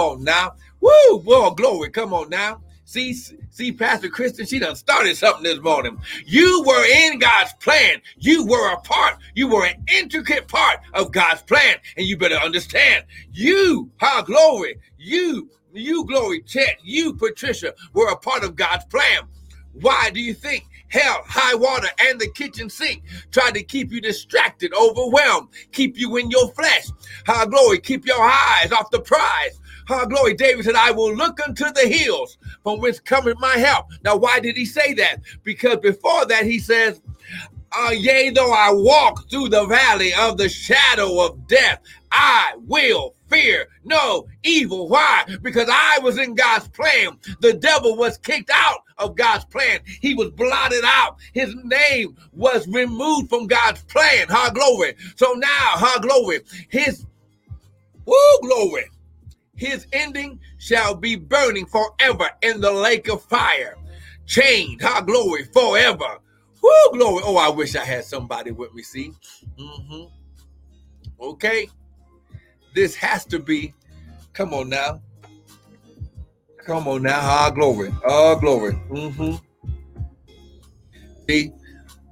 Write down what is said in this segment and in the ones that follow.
on now. Woo, boy, glory. Come on now. See, see, Pastor Kristen, she done started something this morning. You were in God's plan. You were a part. You were an intricate part of God's plan. And you better understand, you, how glory, you, you, glory, Chet, you, Patricia, were a part of God's plan. Why do you think hell, high water, and the kitchen sink tried to keep you distracted, overwhelmed, keep you in your flesh? How glory, keep your eyes off the prize. How glory, David said, I will look unto the hills from which cometh my help. Now, why did he say that? Because before that, he says, uh, yea, though I walk through the valley of the shadow of death, I will fear no evil. Why? Because I was in God's plan. The devil was kicked out of God's plan. He was blotted out. His name was removed from God's plan. Ha glory. So now, ha glory. His woo glory. His ending shall be burning forever in the lake of fire. Chained, ha glory, forever. Woo glory. Oh, I wish I had somebody with me. See? Mm-hmm. Okay. This has to be, come on now. Come on now. Ah, glory. Ah, glory. Mm-hmm. See,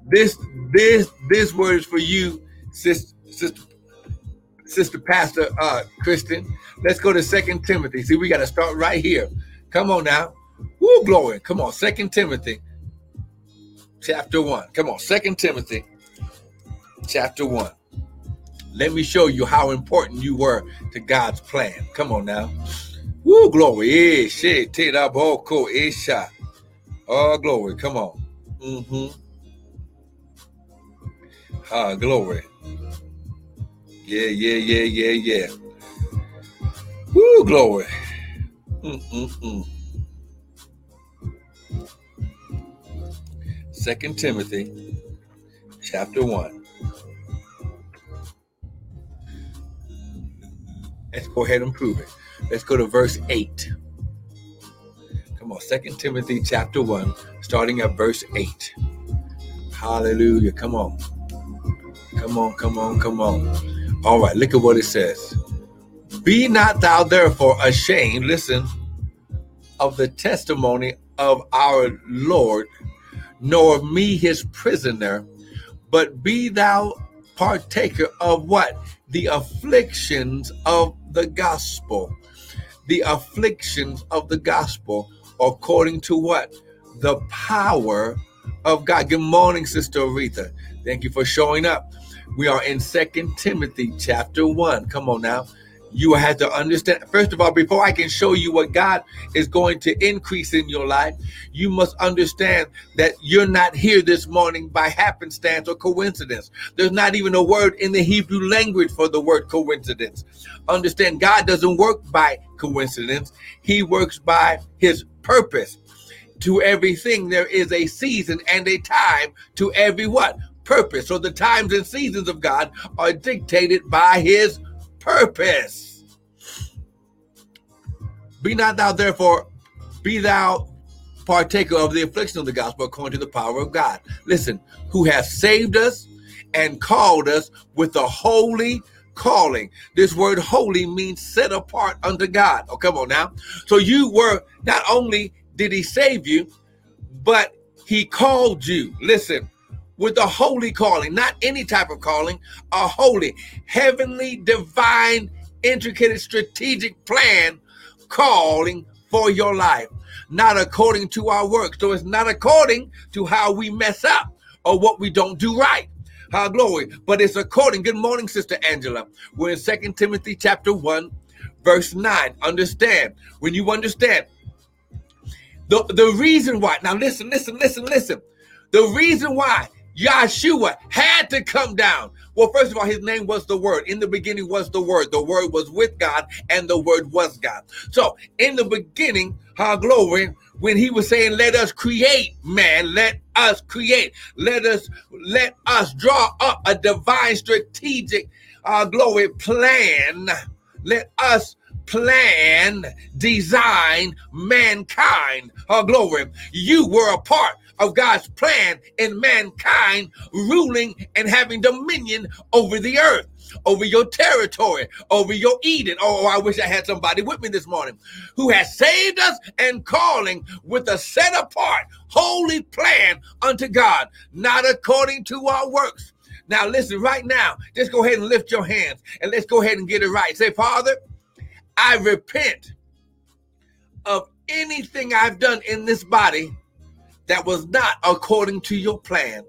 this, this, this word is for you, sister, sister, sister pastor uh Kristen. Let's go to Second Timothy. See, we got to start right here. Come on now. Woo, glory. Come on. Second Timothy, chapter one. Come on. Second Timothy, chapter one. Let me show you how important you were to God's plan. Come on now. Woo, glory. Oh, glory. Come on. Mm-hmm. Ah, glory. Yeah, yeah, yeah, yeah, yeah. Woo, glory. Mm-mm-mm. Second Timothy, chapter one. Let's go ahead and prove it. Let's go to verse 8. Come on, Second Timothy chapter 1, starting at verse 8. Hallelujah. Come on. Come on, come on, come on. All right, look at what it says. Be not thou therefore ashamed, listen, of the testimony of our Lord, nor of me his prisoner, but be thou partaker of what? The afflictions of the gospel. The afflictions of the gospel, according to what? The power of God. Good morning, Sister Aretha. Thank you for showing up. We are in Second Timothy chapter 1. Come on now. You have to understand. First of all before i can show you what god is going to increase in your life you must understand that you're not here this morning by happenstance or coincidence. There's not even a word in the hebrew language for the word coincidence. Understand god doesn't work by coincidence. He works by his purpose. To everything there is a season and a time to every what purpose so the times and seasons of god are dictated by his purpose. Be not thou therefore, be thou partaker of the affliction of the gospel according to the power of God. Listen, who has saved us and called us with a holy calling. This word holy means set apart unto God. Oh, come on now. So you were not only did he save you, but he called you. Listen, with a holy calling, not any type of calling, a holy, heavenly, divine, intricate, strategic plan calling for your life, not according to our work. So it's not according to how we mess up or what we don't do right. How glory, but it's according. Good morning, Sister Angela. We're in Second Timothy chapter 1, verse 9. Understand, when you understand the, the reason why, now listen, listen, listen, listen. The reason why Yahshua had to come down. Well, first of all, his name was the Word. In the beginning was the Word. The Word was with God, and the Word was God. So, in the beginning, how glory, when he was saying, Let us create man, let us create, let us let us draw up a divine strategic uh, glory plan. Let us plan, design mankind. Our glory. You were a part of God's plan in mankind ruling and having dominion over the earth. over your territory, over your Eden. Oh, oh, I wish I had somebody with me this morning who has saved us and calling with a set apart, holy plan unto God, not according to our works. Now, listen, right now, just go ahead and lift your hands and let's go ahead and get it right. Say, Father, I repent of anything I've done in this body that was not according to your plan.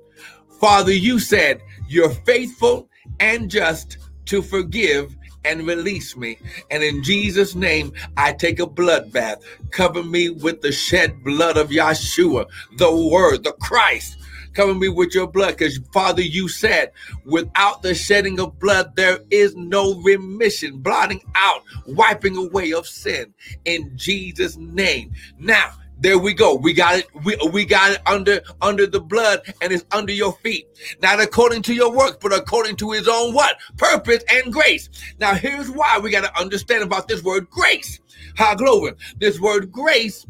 Father, you said you're faithful and just to forgive and release me. And in Jesus' name, I take a blood bath. Cover me with the shed blood of Yeshua, the Word, the Christ. Cover me with your blood because, Father, you said, without the shedding of blood, there is no remission, blotting out, wiping away of sin. In Jesus' name. Now, there we go. We got it. We, we got it under under the blood and it's under your feet. Not according to your works, but according to his own what? Purpose and grace. Now here's why we got to understand about this word grace. How glory. This word grace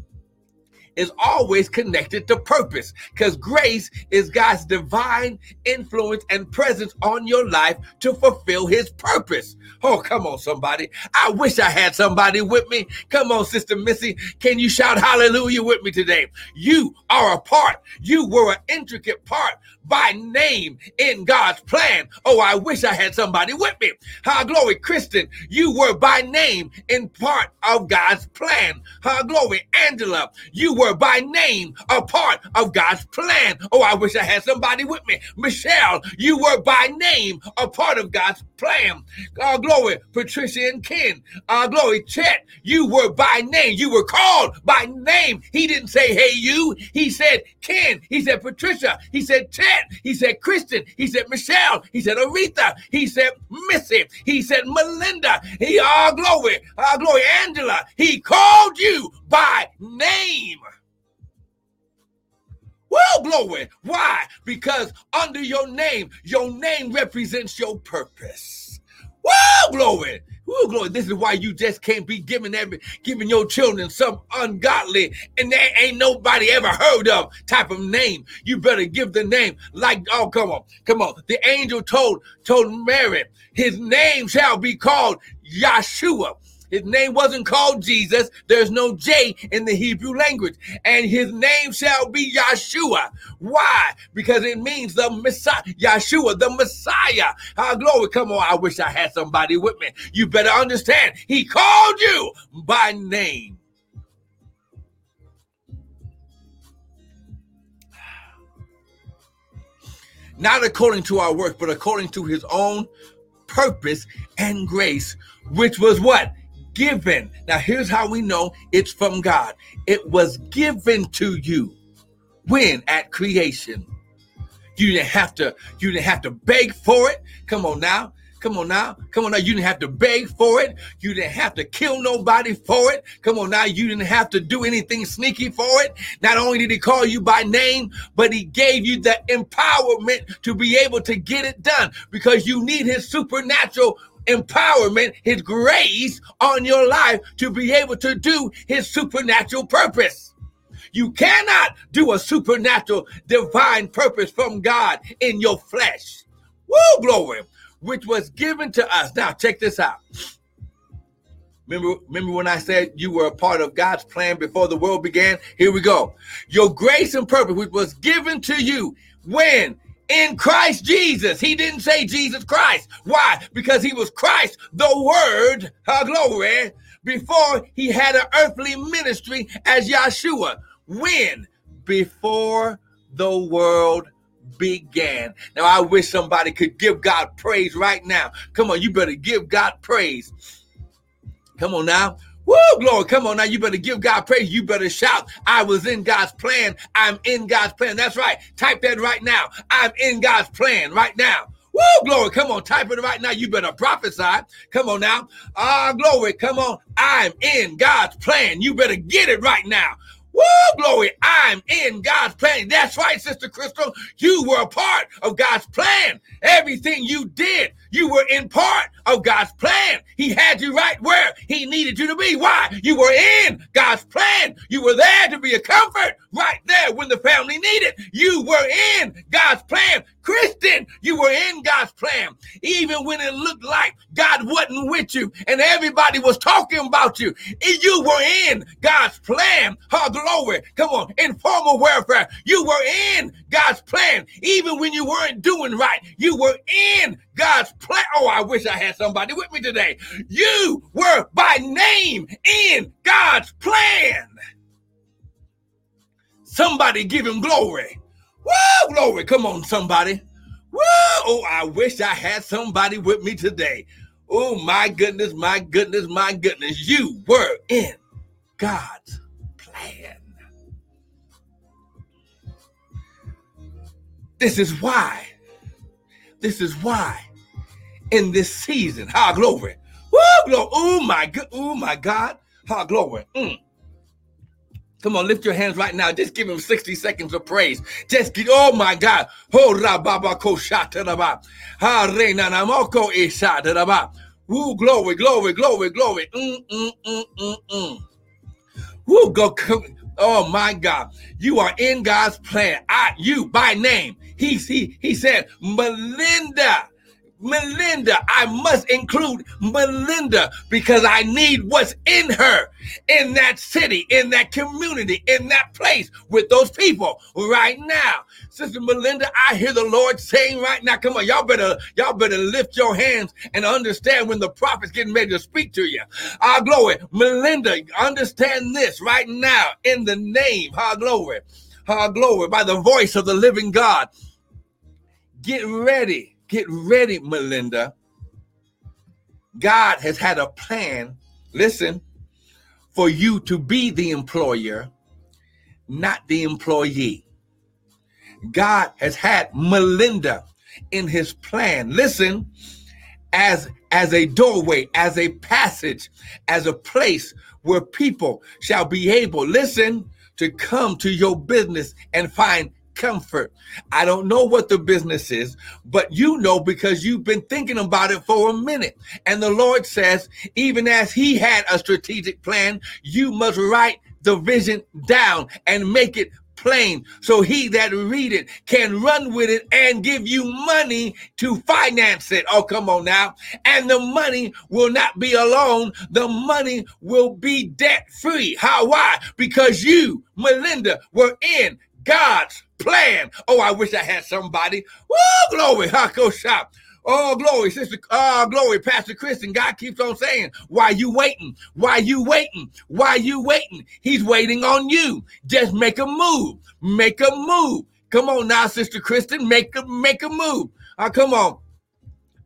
is always connected to purpose because grace is God's divine influence and presence on your life to fulfill his purpose. Oh, come on, somebody. I wish I had somebody with me. Come on, Sister Missy. Can you shout hallelujah with me today? You are a part, you were an intricate part by name in God's plan. Oh, I wish I had somebody with me. How glory, Kristen, you were by name in part of God's plan. How glory, Angela, you were by name a part of God's plan. Oh, I wish I had somebody with me. Michelle, you were by name a part of God's plan. Uh, glory, Patricia and Ken. Uh, glory, Chet, you were by name. You were called by name. He didn't say, hey, you. He said, Ken. He said, Patricia. He said, Chet. He said, Kristen. He said, Michelle. He said, Aretha. He said, Missy. He said, Melinda. He, ah, uh, glory, ah, uh, glory, Angela. He called you by name. Well, glory. Why? Because under your name, your name represents your purpose. Well, glory. Well, glory. This is why you just can't be giving every giving your children some ungodly and there ain't nobody ever heard of type of name. You better give the name like oh come on, come on. The angel told told Mary, his name shall be called Yeshua his name wasn't called Jesus. There's no J in the Hebrew language. And his name shall be Yeshua. Why? Because it means the Messiah, Yeshua, the Messiah. Our glory. Come on. I wish I had somebody with me. You better understand. He called you by name. Not according to our work, but according to his own purpose and grace, which was what? Given. Now, here's how we know it's from God it was given to you. When? At creation. You didn't have to, you didn't have to beg for it. Come on now. Come on now. Come on now. You didn't have to beg for it. You didn't have to kill nobody for it. Come on now. You didn't have to do anything sneaky for it. Not only did he call you by name, but he gave you the empowerment to be able to get it done because you need his supernatural empowerment, His grace on your life to be able to do His supernatural purpose. You cannot do a supernatural divine purpose from God in your flesh. Woo, glory, which was given to us. Now, check this out. Remember, remember when I said you were a part of God's plan before the world began? Here we go. Your grace and purpose, which was given to you when in Christ Jesus. He didn't say Jesus Christ. Why? Because he was Christ, the Word, her glory, before he had an earthly ministry as Yeshua. When? Before the world began. Now, I wish somebody could give God praise right now. Come on, you better give God praise. Come on now. Woo, glory. Come on now. You better give God praise. You better shout. I was in God's plan. I'm in God's plan. That's right. Type that right now. I'm in God's plan right now. Woo, glory. Come on. Type it right now. You better prophesy. Come on now. Ah, glory. Come on. I'm in God's plan. You better get it right now. Woo, glory. I'm in God's plan. That's right, Sister Crystal. You were a part of God's plan. Everything you did, You were in part of God's plan. He had you right where He needed you to be. Why? You were in God's plan. You were there to be a comfort right there when the family needed. You were in God's plan. Christian, you were in God's plan. Even when it looked like God wasn't with you and everybody was talking about you, you were in God's plan. Oh, glory. Come on. Informal welfare. You were in God's plan. Even when you weren't doing right, you were in God's plan. Oh, I wish I had somebody with me today. You were by name in God's plan. Somebody give him glory. Woo, glory. Come on, somebody. Woo! Oh, I wish I had somebody with me today. Oh, my goodness, my goodness, my goodness. You were in God's plan. This is why. This is why in this season, how glory. Woo, glory. Oh, my God. Oh, my God. How glory. Mm. Come on, lift your hands right now. Just give him 60 seconds of praise. Just get, oh my God. Ho rababa ko shataraba. Ha reina namoko ishataraba. Woo, glory, glory, glory, glory. Mm, mm, mm, mm, mm. Woo, go. come. Oh my God. You are in God's plan. I, you by name. He, he, he said, Melinda. Melinda. I must include Melinda because I need what's in her, in that city, in that community, in that place with those people right now. Sister Melinda, I hear the Lord saying right now, come on, y'all better, y'all better lift your hands and understand when the prophet's getting ready to speak to you. Our glory. Melinda, understand this right now in the name, our glory, our glory, by the voice of the living God. Get ready Get ready, Melinda. God has had a plan, listen, for you to be the employer, not the employee. God has had Melinda in his plan. Listen, as as a doorway, as a passage, as a place where people shall be able, listen, to come to your business and find comfort. I don't know what the business is, but you know because you've been thinking about it for a minute. And the Lord says, even as He had a strategic plan, you must write the vision down and make it plain so he that read it can run with it and give you money to finance it. Oh, come on now. And the money will not be alone. The money will be debt free. How? Why? Because you, Melinda, were in God's plan. Oh, I wish I had somebody. Woo, glory. Hako shop. Oh, glory, sister. Oh, glory, Pastor Kristen. God keeps on saying, Why you waiting? Why you waiting? Why you waiting? He's waiting on you. Just make a move. Make a move. Come on now, Sister Kristen. Make a make a move. Oh, come on.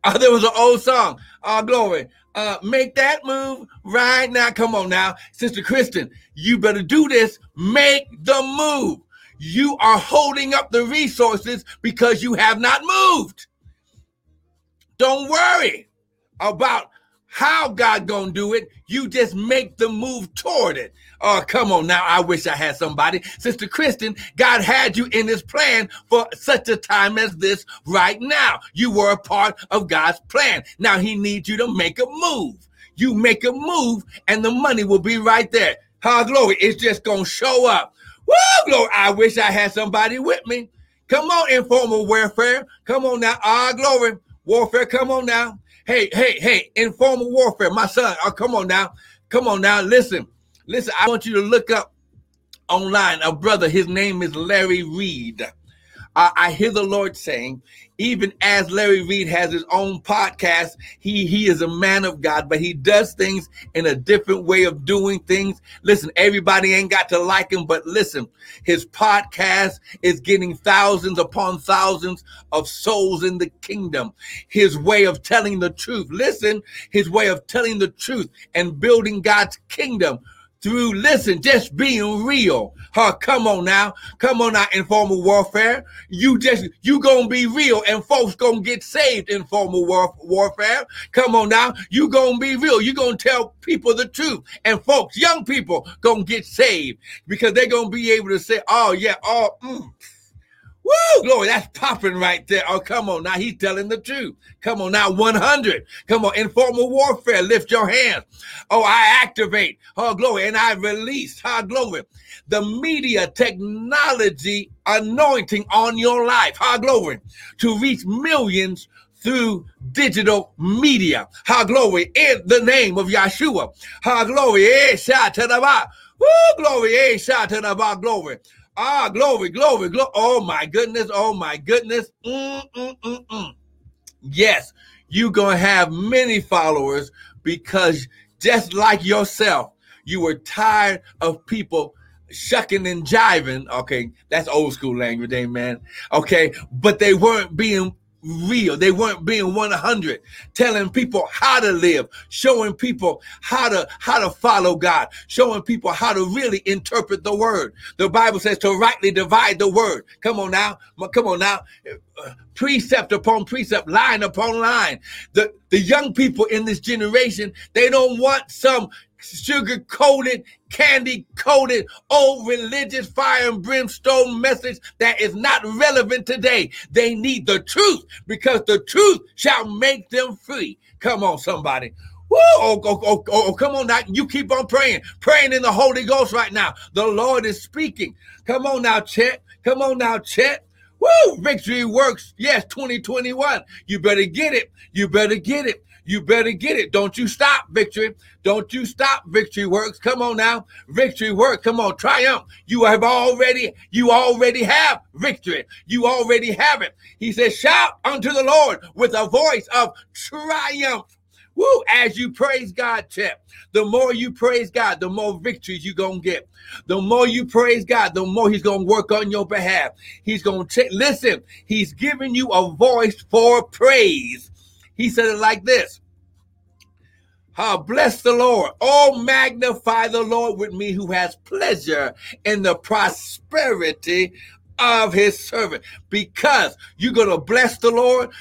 Oh, there was an old song. Oh, glory. Uh, make that move right now. Come on now, Sister Kristen. You better do this. Make the move. You are holding up the resources because you have not moved. Don't worry about how God gonna do it. You just make the move toward it. Oh, come on now. I wish I had somebody. Sister Kristen, God had you in his plan for such a time as this right now. You were a part of God's plan. Now he needs you to make a move. You make a move and the money will be right there. How glory. It's just gonna show up. Woo, glory. I wish I had somebody with me. Come on, informal warfare. Come on now. Ah, glory. Warfare, come on now. Hey, hey, hey, informal warfare. My son, oh, come on now. Come on now. Listen, listen. I want you to look up online a brother. His name is Larry Reid. I, I hear the Lord saying, even as Larry Reid has his own podcast, he he is a man of God, but he does things in a different way of doing things. Listen, everybody ain't got to like him, but listen, his podcast is getting thousands upon thousands of souls in the kingdom. His way of telling the truth, listen, his way of telling the truth and building God's kingdom through listen, just being real. Huh, come on now. Come on now, informal warfare. You just you gonna be real and folks gonna get saved in formal war- warfare. Come on now. You gonna be real. You gonna tell people the truth. And folks, young people gonna get saved because they're gonna be able to say, oh yeah, oh mm. Woo, glory, that's popping right there. Oh, come on now, he's telling the truth. Come on now, 100. Come on, informal warfare, lift your hands. Oh, I activate, oh, glory, and I release, oh, glory, the media technology anointing on your life, oh, glory, to reach millions through digital media. Ha glory in the name of Yeshua. Ha glory. Eh, Woo, glory. Eh, glory. Ah, glory, glory, glory. Oh my goodness. Oh my goodness. Mm, mm, mm, mm. Yes, you're going to have many followers because just like yourself, you were tired of people shucking and jiving. Okay, that's old school language, amen. Okay, but they weren't being real. They weren't being 100, telling people how to live, showing people how to how to follow God, showing people how to really interpret the word. The Bible says to rightly divide the word. Come on now. Come on now. Precept upon precept, line upon line. The the young people in this generation, they don't want some sugar coated, candy coated, old religious fire and brimstone message that is not relevant today. They need the truth because the truth shall make them free. Come on, somebody. Woo! Oh, oh, oh, oh, oh come on now. You keep on praying, praying in the Holy Ghost right now. The Lord is speaking. Come on now, Chet. Come on now, Chet. Woo! Victory works. Yes, 2021. You better get it. You better get it. You better get it. Don't you stop, victory. Don't you stop, victory works. Come on now. Victory work. Come on, triumph. You have already, you already have victory. You already have it. He says, shout unto the Lord with a voice of triumph. Woo, as you praise God, Chip, the more you praise God, the more victories you're going to get. The more you praise God, the more He's going to work on your behalf. He's going to listen, He's giving you a voice for praise. He said it like this. Ah, bless the Lord. Oh, magnify the Lord with me who has pleasure in the prosperity of his servant. Because you're going to bless the Lord,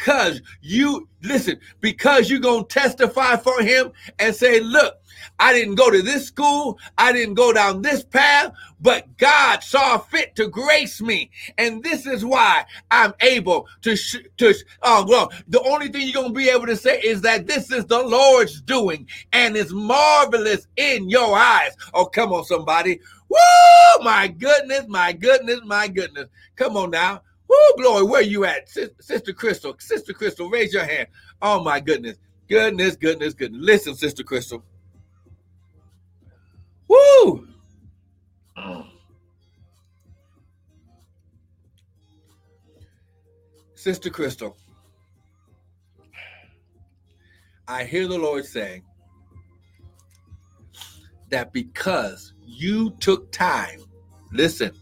because you, listen, because you're going to testify for him and say, look, I didn't go to this school. I didn't go down this path, but God saw fit to grace me. And this is why I'm able to, sh- to, oh, well, the only thing you're going to be able to say is that this is the Lord's doing and it's marvelous in your eyes. Oh, come on, somebody. Woo! My goodness, my goodness, my goodness. Come on now. Woo, glory. Where you at? Sister Crystal, Sister Crystal, raise your hand. Oh, my goodness. Goodness, goodness, goodness. Listen, Sister Crystal. Woo! Sister Crystal, I hear the Lord saying that because you took time, listen,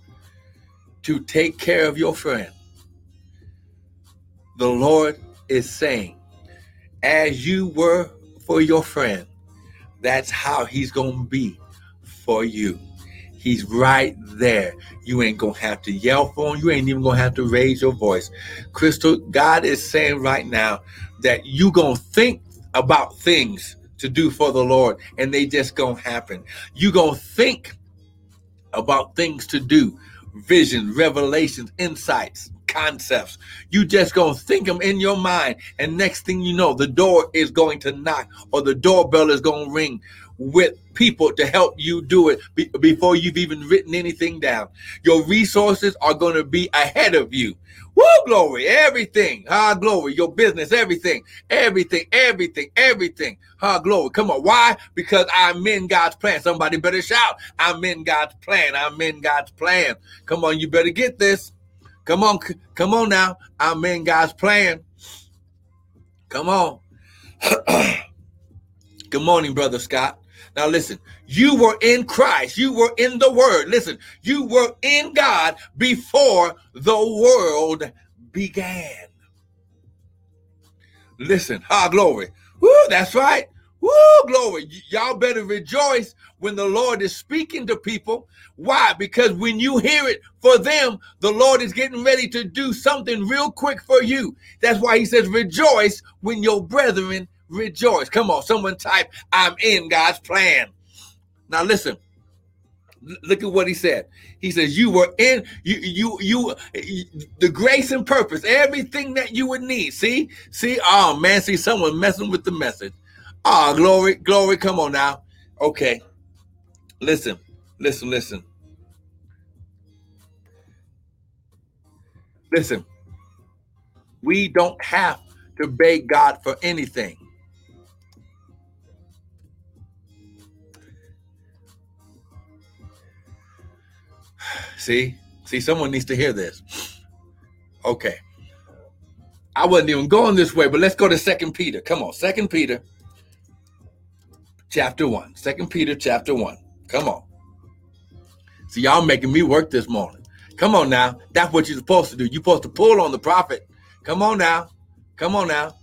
to take care of your friend, the Lord is saying, as you were for your friend, that's how he's going to be for you. He's right there. You ain't gonna have to yell for him. You ain't even gonna have to raise your voice. Crystal, God is saying right now that you gonna think about things to do for the Lord, and they just gonna happen. You gonna think about things to do, vision, revelations, insights, concepts. You just gonna think them in your mind, and next thing you know, the door is going to knock or the doorbell is gonna ring with people to help you do it be- before you've even written anything down. Your resources are to be ahead of you. Woo, glory, everything. Ah, glory, your business, everything, everything, everything, everything. Ah, glory. Come on. Why? Because I'm in God's plan. Somebody better shout. I'm in God's plan. I'm in God's plan. Come on, you better get this. Come on, come on now. I'm in God's plan. Come on. Good morning, Brother Scott. Now, listen, you were in Christ, you were in the Word. Listen, you were in God before the world began. Listen, ah, glory. Woo, that's right. Woo, glory. Y'all better rejoice when the Lord is speaking to people. Why? Because when you hear it for them, the Lord is getting ready to do something real quick for you. That's why he says, rejoice when your brethren rejoice. Come on, someone type, I'm in God's plan. Now listen, Look at what he said. He says, "You were in you, you, you, the grace and purpose, everything that you would need." See, see, oh man, see someone messing with the message. Oh, glory, glory, come on now. Okay, listen, listen, listen, listen. We don't have to beg God for anything. See, see, someone needs to hear this. Okay. I wasn't even going this way, but let's go to Second Peter. Come on, Second Peter, chapter one. Second Peter, chapter one. Come on. See, y'all making me work this morning. Come on now. That's what you're supposed to do. You're supposed to pull on the prophet. Come on now. Come on now.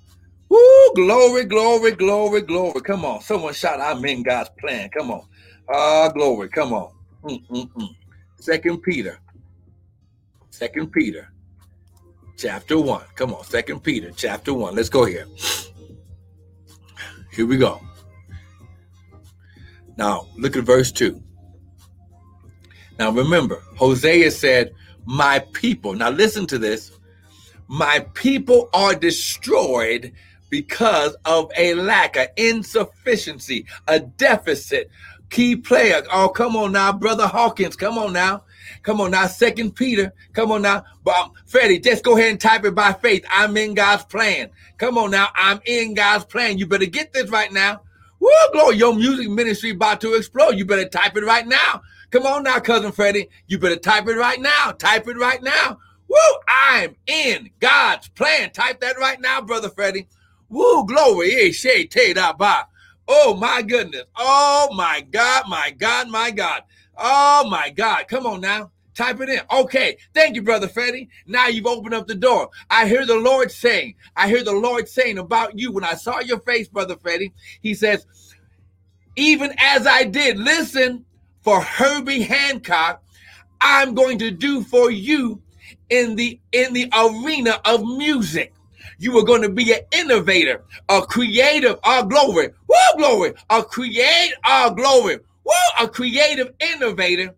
Woo! Glory, glory, glory, glory. Come on. Someone shout, I'm in God's plan. Come on. Ah, uh, glory. Come on. Mm-mm-mm. Second Peter. Second Peter, chapter one. Come on, Second Peter, chapter one. Let's go here. Here we go. Now look at verse two. Now remember, Hosea said, "My people." Now listen to this. My people are destroyed because of a lack, an insufficiency, a deficit, key player. Oh, come on now, brother Hawkins. Come on now. Come on now, Second Peter. Come on now, um, Freddie. Just go ahead and type it by faith. I'm in God's plan. Come on now, I'm in God's plan. You better get this right now. Woo, glory! Your music ministry about to explode. You better type it right now. Come on now, cousin Freddie. You better type it right now. Type it right now. Woo! I'm in God's plan. Type that right now, brother Freddie. Woo! Glory! Eh, ba. Oh my goodness. Oh my God, my God, my God. Oh my God. Come on now. Type it in. Okay. Thank you, Brother Freddie. Now you've opened up the door. I hear the Lord saying, I hear the Lord saying about you when I saw your face, Brother Freddie. He says, even as I did, listen for Herbie Hancock, I'm going to do for you in the in the arena of music. You are going to be an innovator, a creative, our glory, woo, glory, a create, our glory, woo, a creative innovator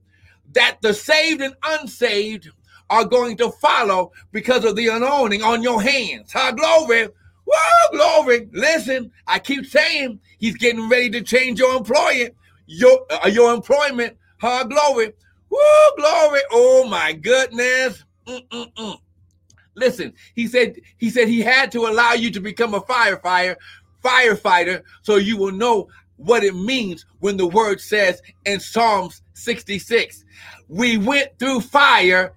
that the saved and unsaved are going to follow because of the anointing on your hands. Our glory, woo, glory. Listen, I keep saying he's getting ready to change your employment, your uh, your employment. Her glory, woo, glory. Oh my goodness. Mm-mm-mm. Listen, he said he said he had to allow you to become a firefighter, firefighter, so you will know what it means when the word says in Psalms 66, we went through fire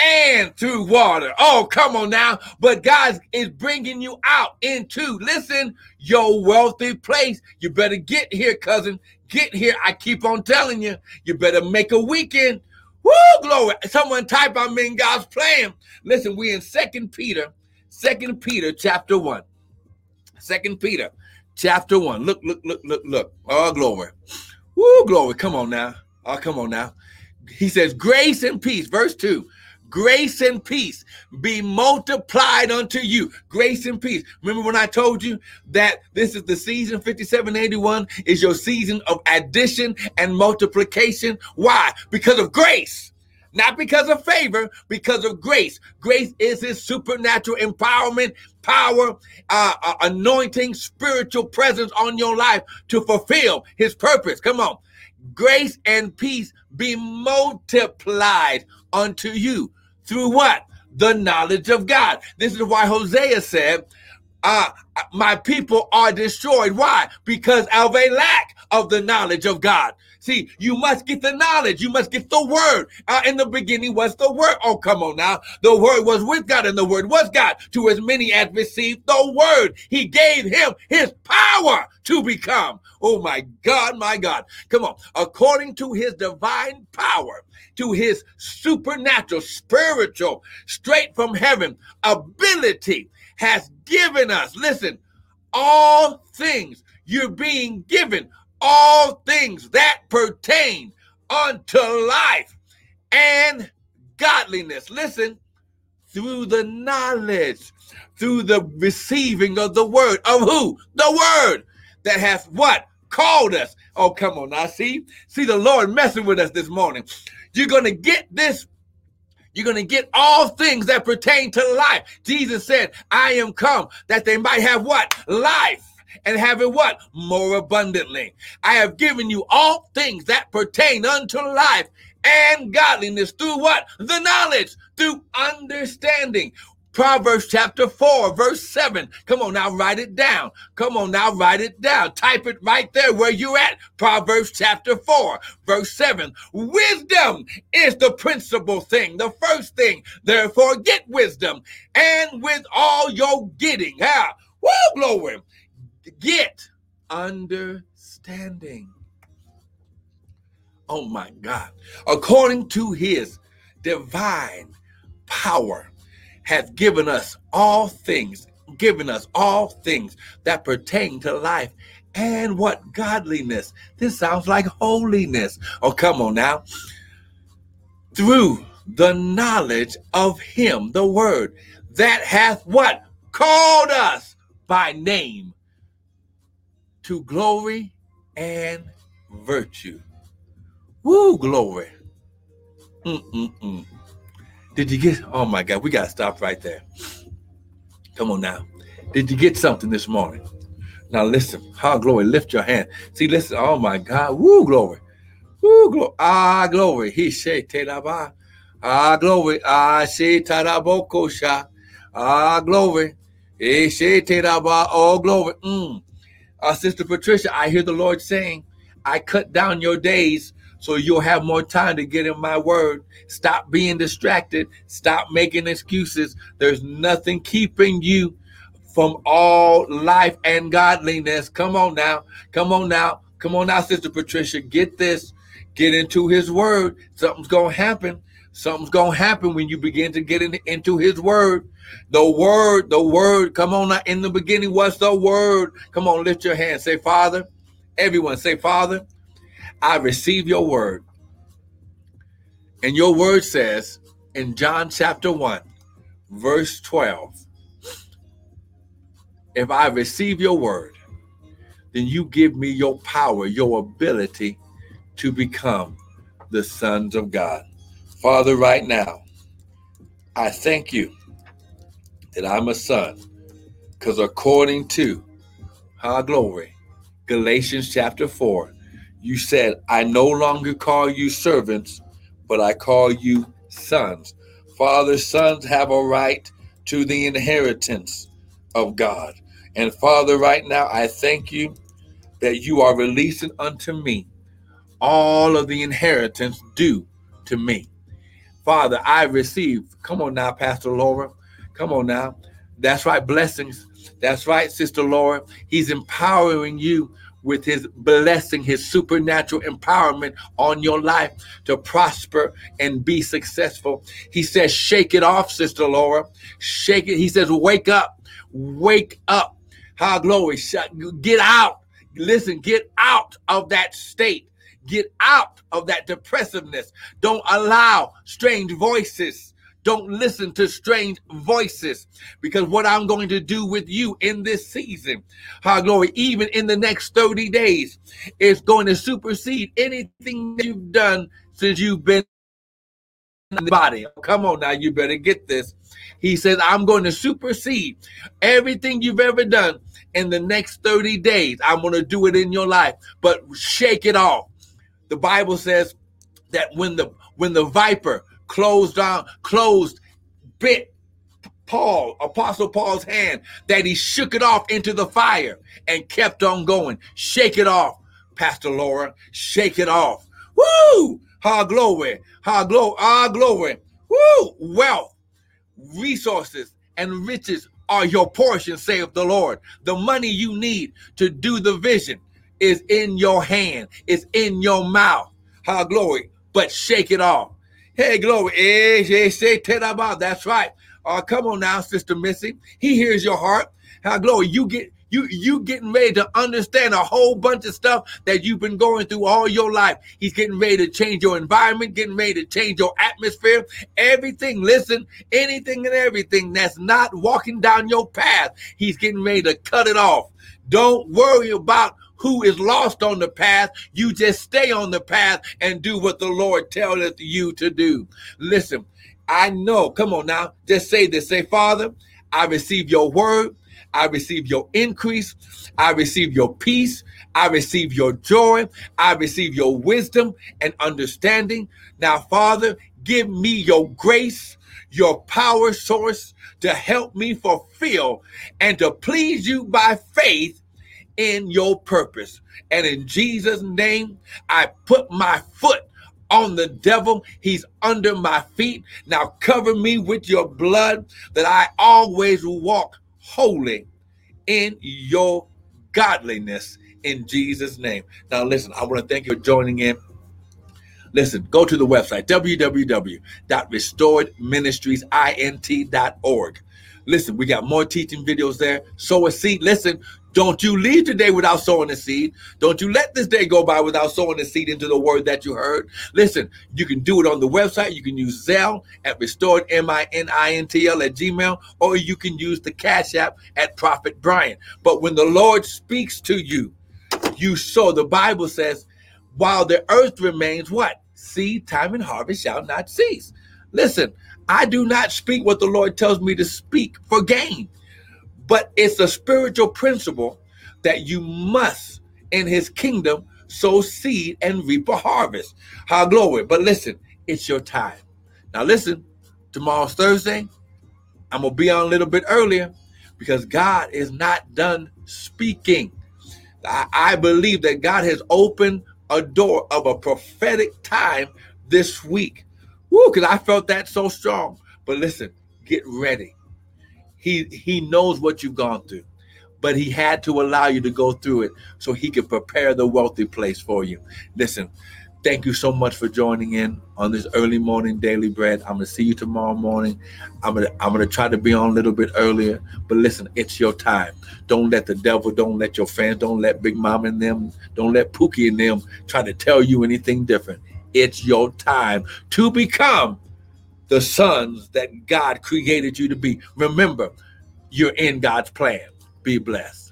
and through water. Oh, come on now. But God is bringing you out into, listen, your wealthy place. You better get here, cousin. Get here. I keep on telling you, you better make a weekend. Woo, glory. Someone type I'm in God's plan. Listen, we in Second Peter, Second Peter chapter 1. Second Peter chapter 1. Look, look, look, look, look. Oh, glory. Woo, glory. Come on now. Oh, come on now. He says, grace and peace. Verse 2 grace and peace be multiplied unto you. Grace and peace. Remember when I told you that this is the season 5781 is your season of addition and multiplication? Why? Because of grace. Not because of favor, because of grace. Grace is his supernatural empowerment, power, uh, uh, anointing, spiritual presence on your life to fulfill his purpose. Come on. Grace and peace be multiplied unto you through what? The knowledge of God. This is why Hosea said, uh, my people are destroyed. Why? Because of a lack of the knowledge of God. See, you must get the knowledge. You must get the word. Uh, in the beginning was the word. Oh, come on now. The word was with God and the word was God. To as many as received the word, he gave him his power to become. Oh my God, my God. Come on. According to his divine power, to his supernatural, spiritual, straight from heaven ability has given us, listen, all things you're being given, all things that pertain unto life and godliness. Listen, through the knowledge, through the receiving of the word of who? The word that has what? Called us Oh, come on I See, see the Lord messing with us this morning. You're going to get this you're going to get all things that pertain to life. Jesus said, I am come that they might have what? Life and have it what? More abundantly. I have given you all things that pertain unto life and godliness through what? The knowledge, through understanding. Proverbs chapter 4, verse 7. Come on now, write it down. Come on now, write it down. Type it right there where you're at. Proverbs chapter 4, verse 7. Wisdom is the principal thing, the first thing. Therefore, get wisdom. And with all your getting, ah, woo, glory, get understanding. Oh my God. According to his divine power hath given us all things, given us all things that pertain to life and what godliness. This sounds like holiness. Oh, come on now. Through the knowledge of him, the word that hath what? Called us by name to glory and virtue. Woo, glory. Mm-mm-mm. Did you get? Oh my God, we gotta stop right there. Come on now. Did you get something this morning? Now listen. How glory. Lift your hand. See, listen. Oh my God. Woo, glory. Woo, glory. Ah, glory. He say telaba. Ah, glory. Ah, she taraboko sha. Ah, glory. He say telaba. Oh, glory. Mm. Uh, Sister Patricia, I hear the Lord saying, I cut down your days so you'll have more time to get in my word. Stop being distracted. Stop making excuses. There's nothing keeping you from all life and godliness. Come on now. Come on now. Come on now, Sister Patricia. Get this. Get into his word. Something's going to happen. Something's to happen when you begin to get in, into his word. The word, the word. Come on now. In the beginning was the word. Come on, lift your hand. Say, Father. Everyone say, Father, I receive your word. And your word says in John chapter 1, verse 12, if I receive your word, then you give me your power, your ability to become the sons of God. Father, right now, I thank you that I'm a son, because according to our glory, Galatians chapter 4, you said, I no longer call you servants, but I call you sons. Father, sons have a right to the inheritance of God. And Father, right now, I thank you that you are releasing unto me all of the inheritance due to me. Father, I receive. Come on now, Pastor Laura. Come on now. That's right, blessings. That's right, Sister Laura. He's empowering you with his blessing, his supernatural empowerment on your life to prosper and be successful. He says, Shake it off, Sister Laura. Shake it. He says, Wake up. Wake up. How glory. Get out. Listen, get out of that state. Get out of that depressiveness. Don't allow strange voices don't listen to strange voices because what I'm going to do with you in this season, how glory, even in the next 30 days, is going to supersede anything you've done since you've been in the body. Come on now, you better get this. He says, I'm going to supersede everything you've ever done in the next 30 days. I'm going to do it in your life, but shake it off. The Bible says that when the when the viper closed down, closed, bit Paul, Apostle Paul's hand, that he shook it off into the fire and kept on going. Shake it off, Pastor Laura. Shake it off. Woo! Ha glory. Ha glory. Ah glory. Woo! Wealth, resources, and riches are your portion, saith the Lord. The money you need to do the vision is in your hand, it's in your mouth. Ha glory. But shake it off. Hey, glory. That's right. Uh, come on now, Sister Missy. He hears your heart. How glory. You get you you getting ready to understand a whole bunch of stuff that you've been going through all your life. He's getting ready to change your environment, getting ready to change your atmosphere. Everything, listen, anything and everything that's not walking down your path, he's getting ready to cut it off. Don't worry about who is lost on the path, you just stay on the path and do what the Lord telleth you to do. Listen, I know, come on now, just say this. Say, Father, I receive your word. I receive your increase. I receive your peace. I receive your joy. I receive your wisdom and understanding. Now, Father, give me your grace, your power source to help me fulfill and to please you by faith in your purpose. And in Jesus' name, I put my foot on the devil. He's under my feet. Now cover me with your blood that I always walk holy in your godliness in Jesus' name. Now, listen, I want to thank you for joining in. Listen, go to the website www.restoredministriesint.org. Listen, we got more teaching videos there. Sow a seed. Listen, don't you leave today without sowing a seed. Don't you let this day go by without sowing a seed into the word that you heard. Listen, you can do it on the website. You can use Zelle at restored, M-I-N-I-N-T-L at Gmail, or you can use the Cash App at Prophet Brian. But when the Lord speaks to you, you sow. The Bible says, while the earth remains, what? Seed, time, and harvest shall not cease. Listen, I do not speak what the Lord tells me to speak for gain. But it's a spiritual principle that you must, in his kingdom, sow seed and reap a harvest. How glory. But listen, it's your time. Now, listen, tomorrow's Thursday. I'm going to be on a little bit earlier because God is not done speaking. I, I believe that God has opened a door of a prophetic time this week. Woo, because I felt that so strong. But listen, get ready he he knows what you've gone through, but he had to allow you to go through it so he could prepare the wealthy place for you. Listen, thank you so much for joining in on this early morning daily bread. I'm gonna see you tomorrow morning. I'm gonna I'm gonna try to be on a little bit earlier, but listen, it's your time. Don't let the devil, don't let your fans, don't let Big Mom and them, don't let Pookie and them try to tell you anything different. It's your time to become the sons that God created you to be. Remember, you're in God's plan. Be blessed.